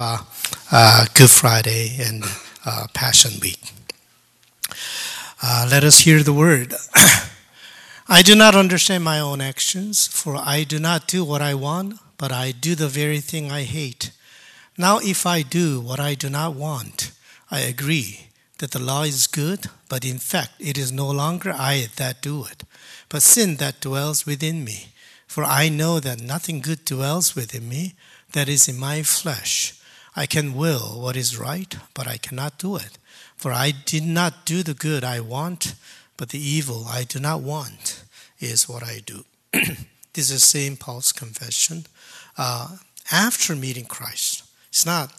uh, uh, Good Friday and uh, Passion Week. Uh, let us hear the word. I do not understand my own actions, for I do not do what I want, but I do the very thing I hate. Now, if I do what I do not want, I agree that the law is good, but in fact, it is no longer I that do it, but sin that dwells within me. For I know that nothing good dwells within me, that is in my flesh. I can will what is right, but I cannot do it. For I did not do the good I want, but the evil I do not want is what I do. this is St. Paul's confession uh, after meeting Christ. It's not,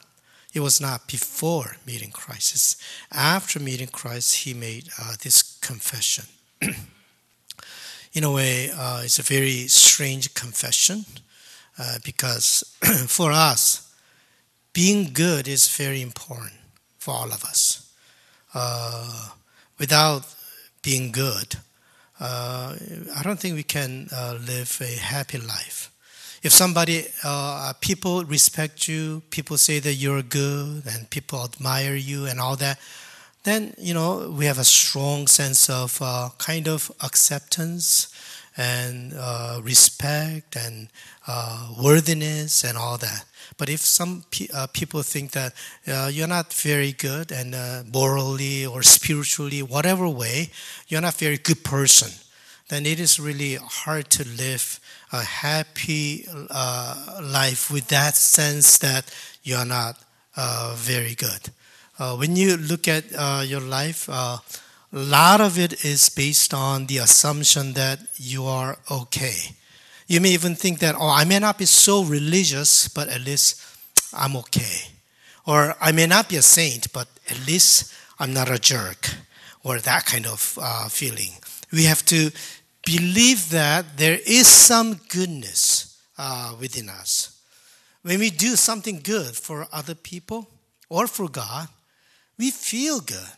it was not before meeting Christ. It's after meeting Christ, he made uh, this confession. In a way, uh, it's a very strange confession uh, because for us, being good is very important for all of us. Uh, without being good, uh, I don't think we can uh, live a happy life. If somebody, uh, people respect you, people say that you're good, and people admire you and all that, then you know we have a strong sense of uh, kind of acceptance and uh, respect and worthiness and all that. But if some pe- uh, people think that uh, you're not very good and uh, morally or spiritually, whatever way, you're not very good person, then it is really hard to live a happy uh, life with that sense that you're not uh, very good. Uh, when you look at your life, a lot of it is based on the assumption that you are okay. You may even think that, oh, I may not be so religious, but at least I'm okay. Or I may not be a saint, but at least I'm not a jerk. Or that kind of uh, feeling. We have to believe that there is some goodness uh, within us. When we do something good for other people or for God, we feel good.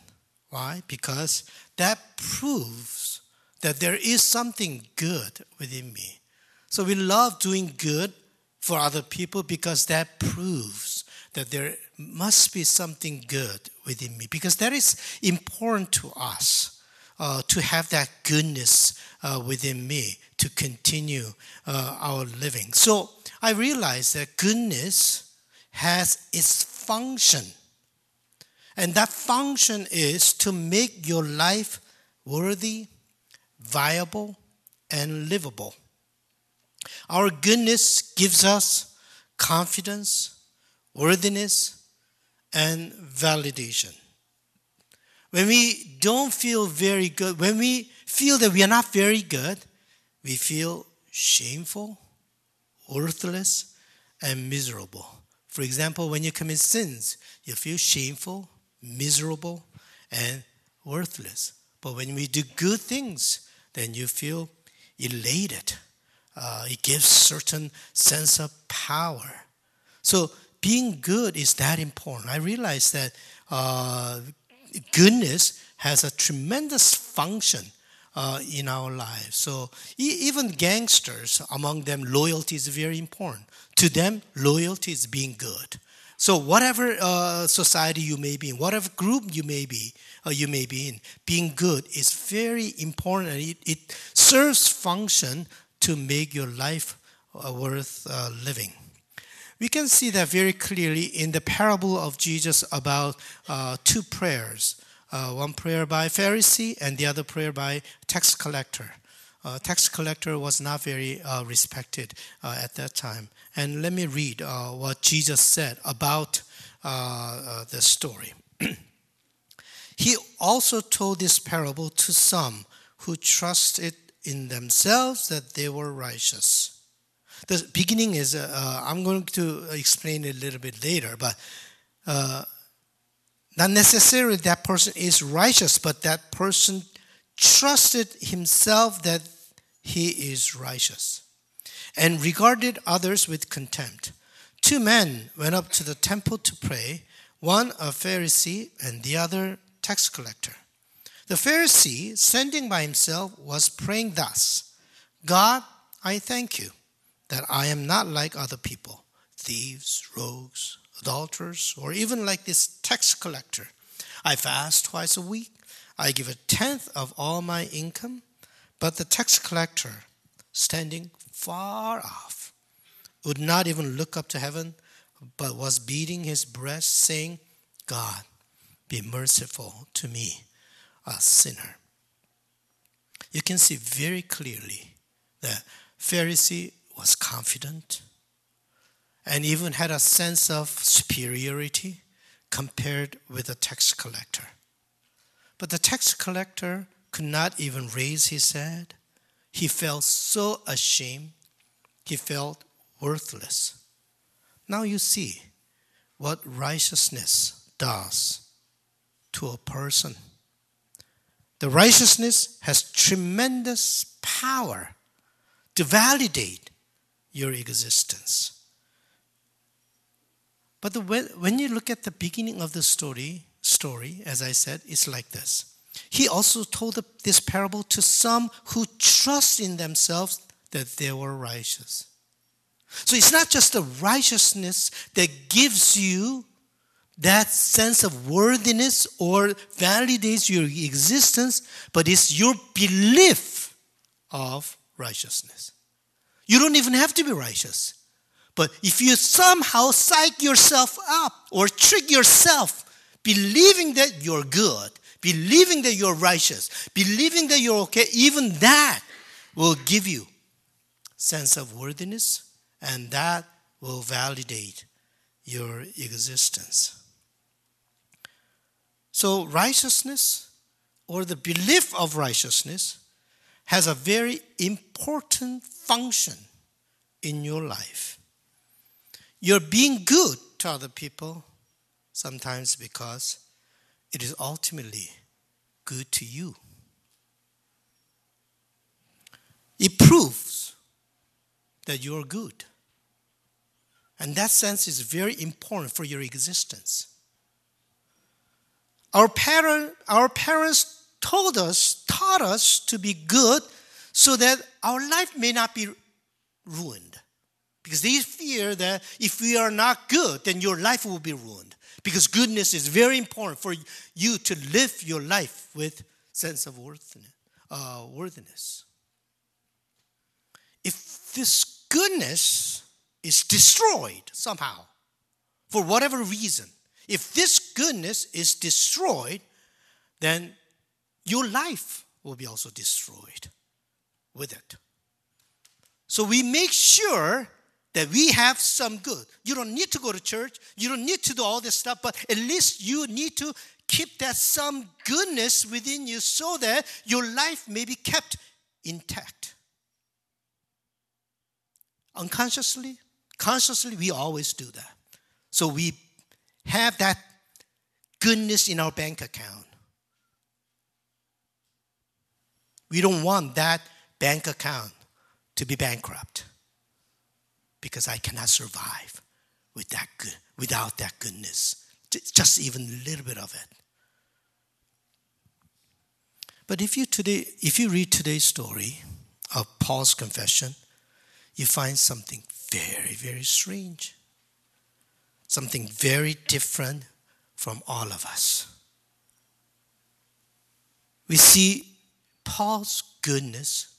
Why? Because that proves that there is something good within me. So we love doing good for other people because that proves that there must be something good within me because that is important to us uh, to have that goodness uh, within me to continue uh, our living. So I realize that goodness has its function. And that function is to make your life worthy, viable, and livable. Our goodness gives us confidence, worthiness, and validation. When we don't feel very good, when we feel that we are not very good, we feel shameful, worthless, and miserable. For example, when you commit sins, you feel shameful, miserable, and worthless. But when we do good things, then you feel elated uh, it gives certain sense of power. So being good is that important. I realize that uh, goodness has a tremendous function uh, in our lives. So e- even gangsters, among them, loyalty is very important. To them, loyalty is being good. So whatever uh, society you may be in, whatever group you may be, uh, you may be in, being good is very important, it, it serves function to make your life uh, worth uh, living. We can see that very clearly in the parable of Jesus about uh, two prayers uh, one prayer by Pharisee and the other prayer by tax collector. Uh, tax collector was not very uh, respected at that time. And let me read what Jesus said about this story. he also told this parable to some who trusted in themselves that they were righteous. The beginning is, uh, uh, I'm going to explain it a little bit later, but uh, not necessarily that person is righteous, but that person trusted himself that he is righteous and regarded others with contempt. Two men went up to the temple to pray, one a Pharisee and the other tax collector. The Pharisee, standing by himself, was praying thus God, I thank you that I am not like other people, thieves, rogues, adulterers, or even like this tax collector. I fast twice a week. I give a tenth of all my income. But the tax collector, standing far off, would not even look up to heaven, but was beating his breast, saying, God, be merciful to me, a sinner. You can see very clearly that Pharisee was confident and even had a sense of superiority compared with the tax collector. But the tax collector could not even raise his head. He felt so ashamed. He felt worthless. Now you see what righteousness does to a person. The righteousness has tremendous power to validate your existence. But the, when you look at the beginning of the story, story, as I said, it's like this. He also told this parable to some who trust in themselves that they were righteous. So it's not just the righteousness that gives you that sense of worthiness or validates your existence, but it's your belief of righteousness. You don't even have to be righteous. But if you somehow psych yourself up or trick yourself believing that you're good, believing that you're righteous, believing that you're okay, even that will give you sense of worthiness and that will validate your existence. So righteousness or the belief of righteousness has a very important function in your life. You're being good to other people sometimes because it is ultimately good to you. It proves that you're good. And that sense is very important for your existence. Our, parent, our parents told us, taught us to be good so that our life may not be ruined. Because they fear that if we are not good, then your life will be ruined. Because goodness is very important for you to live your life with sense of worthiness. Uh, worthiness. If this goodness is destroyed somehow, for whatever reason, if this goodness is destroyed, then your life will be also destroyed with it. So we make sure that we have some good. You don't need to go to church, you don't need to do all this stuff, but at least you need to keep that some goodness within you so that your life may be kept intact. Unconsciously, consciously, we always do that. So we have that goodness in our bank account. We don't want that bank account to be bankrupt because I cannot survive with that good, without that goodness. Just even a little bit of it. But if you today, if you read today's story of Paul's confession, you find something very, very strange. Something very different from all of us. We see Paul's goodness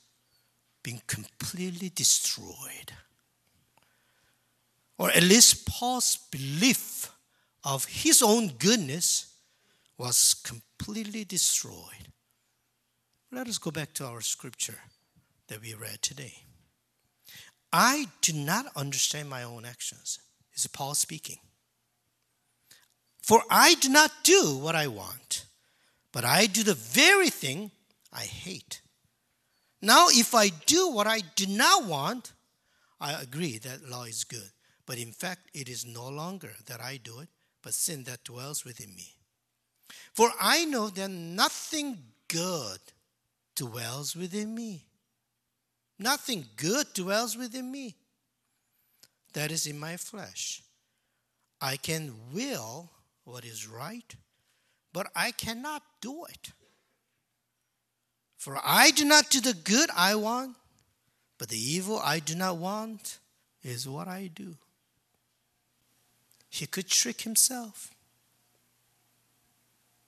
being completely destroyed or at least Paul's belief of his own goodness was completely destroyed. Let us go back to our scripture that we read today. I do not understand my own actions. Is Paul speaking? For I do not do what I want, but I do the very thing I hate. Now, if I do what I do not want, I agree that law is good. But in fact, it is no longer that I do it, but sin that dwells within me. For I know that nothing good dwells within me. Nothing good dwells within me. That is in my flesh. I can will what is right, but I cannot do it. For I do not do the good I want, but the evil I do not want is what I do. He could trick himself.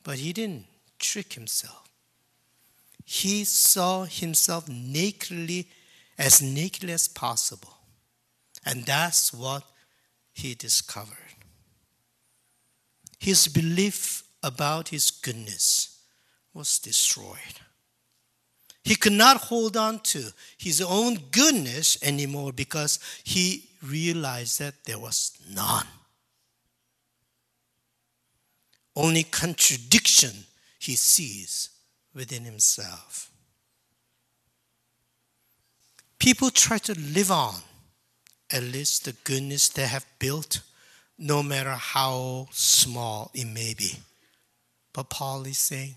But he didn't trick himself. He saw himself nakedly, as nakedly as possible. And that's what he discovered. His belief about his goodness was destroyed. He could not hold on to his own goodness anymore because he realized that there was none. Only contradiction he sees within himself. People try to live on at least the goodness they have built, no matter how small it may be. But Paul is saying,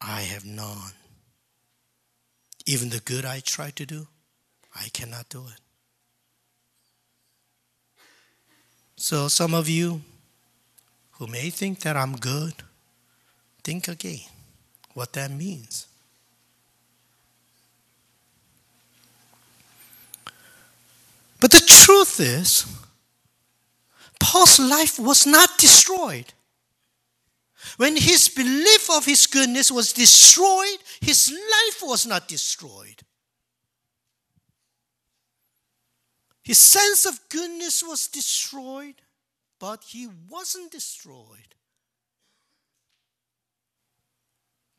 I have none. Even the good I try to do, I cannot do it. So, some of you who may think that I'm good, think again what that means. But the truth is, Paul's life was not destroyed. When his belief of his goodness was destroyed, his life was not destroyed. His sense of goodness was destroyed, but he wasn't destroyed.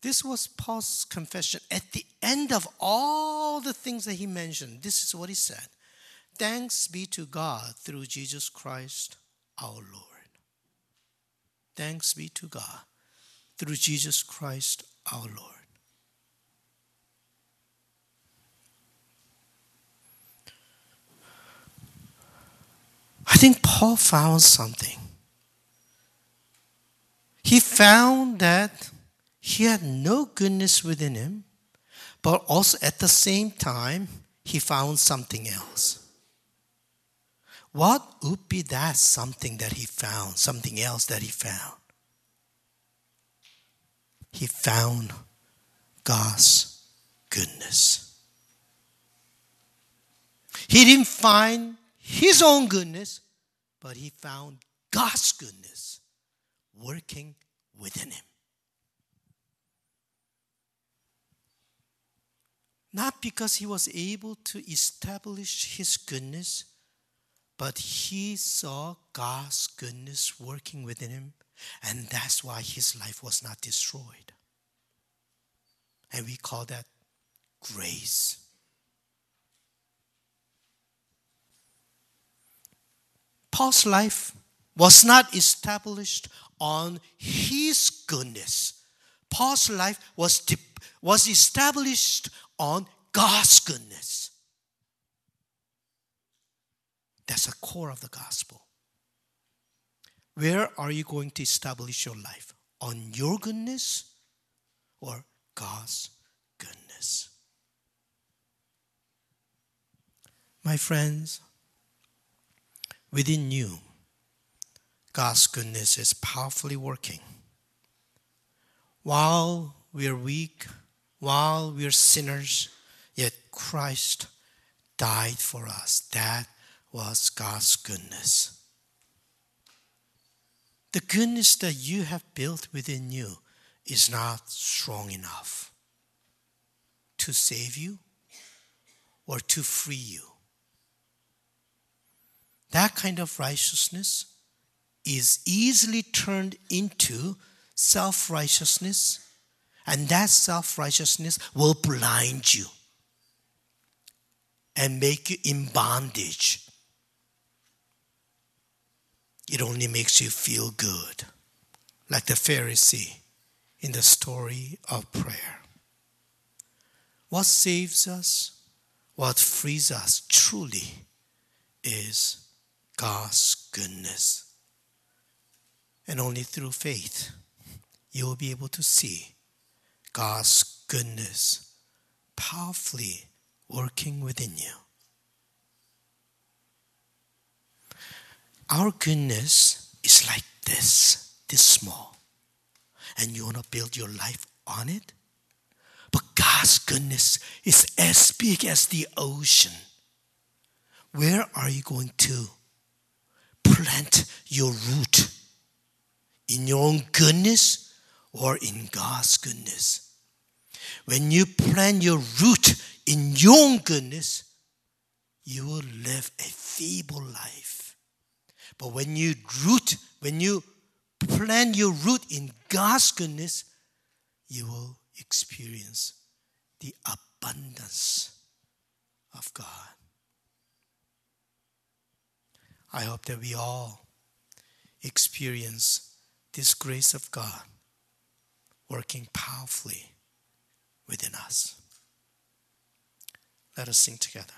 This was Paul's confession. At the end of all the things that he mentioned, this is what he said Thanks be to God through Jesus Christ our Lord. Thanks be to God through Jesus Christ our Lord. Think Paul found something. He found that he had no goodness within him, but also at the same time, he found something else. What would be that something that he found, something else that he found? He found God's goodness. He didn't find his own goodness, but he found God's goodness working within him. Not because he was able to establish his goodness, but he saw God's goodness working within him, and that's why his life was not destroyed. And we call that grace. Paul's life was not established on his goodness. Paul's life was, de- was established on God's goodness. That's the core of the gospel. Where are you going to establish your life? On your goodness or God's goodness? My friends, within you, God's goodness is powerfully working. While we're weak, while we're sinners, yet Christ died for us. That was God's goodness. The goodness that you have built within you is not strong enough to save you or to free you. That kind of righteousness is easily turned into self righteousness, and that self righteousness will blind you and make you in bondage it only makes you feel good, like the Pharisee in the story of prayer. What saves us, what frees us truly is God's goodness. And only through faith you will be able to see God's goodness powerfully working within you. Our goodness is like this, this small. And you want to build your life on it? But God's goodness is as big as the ocean. Where are you going to plant your root in your own goodness or in God's goodness. When you plant your root in your own goodness, you will live a feeble life. But when you root, when you plant your root in God's goodness, you will experience the abundance of God. I hope that we all experience this grace of God working powerfully within us. Let us sing together.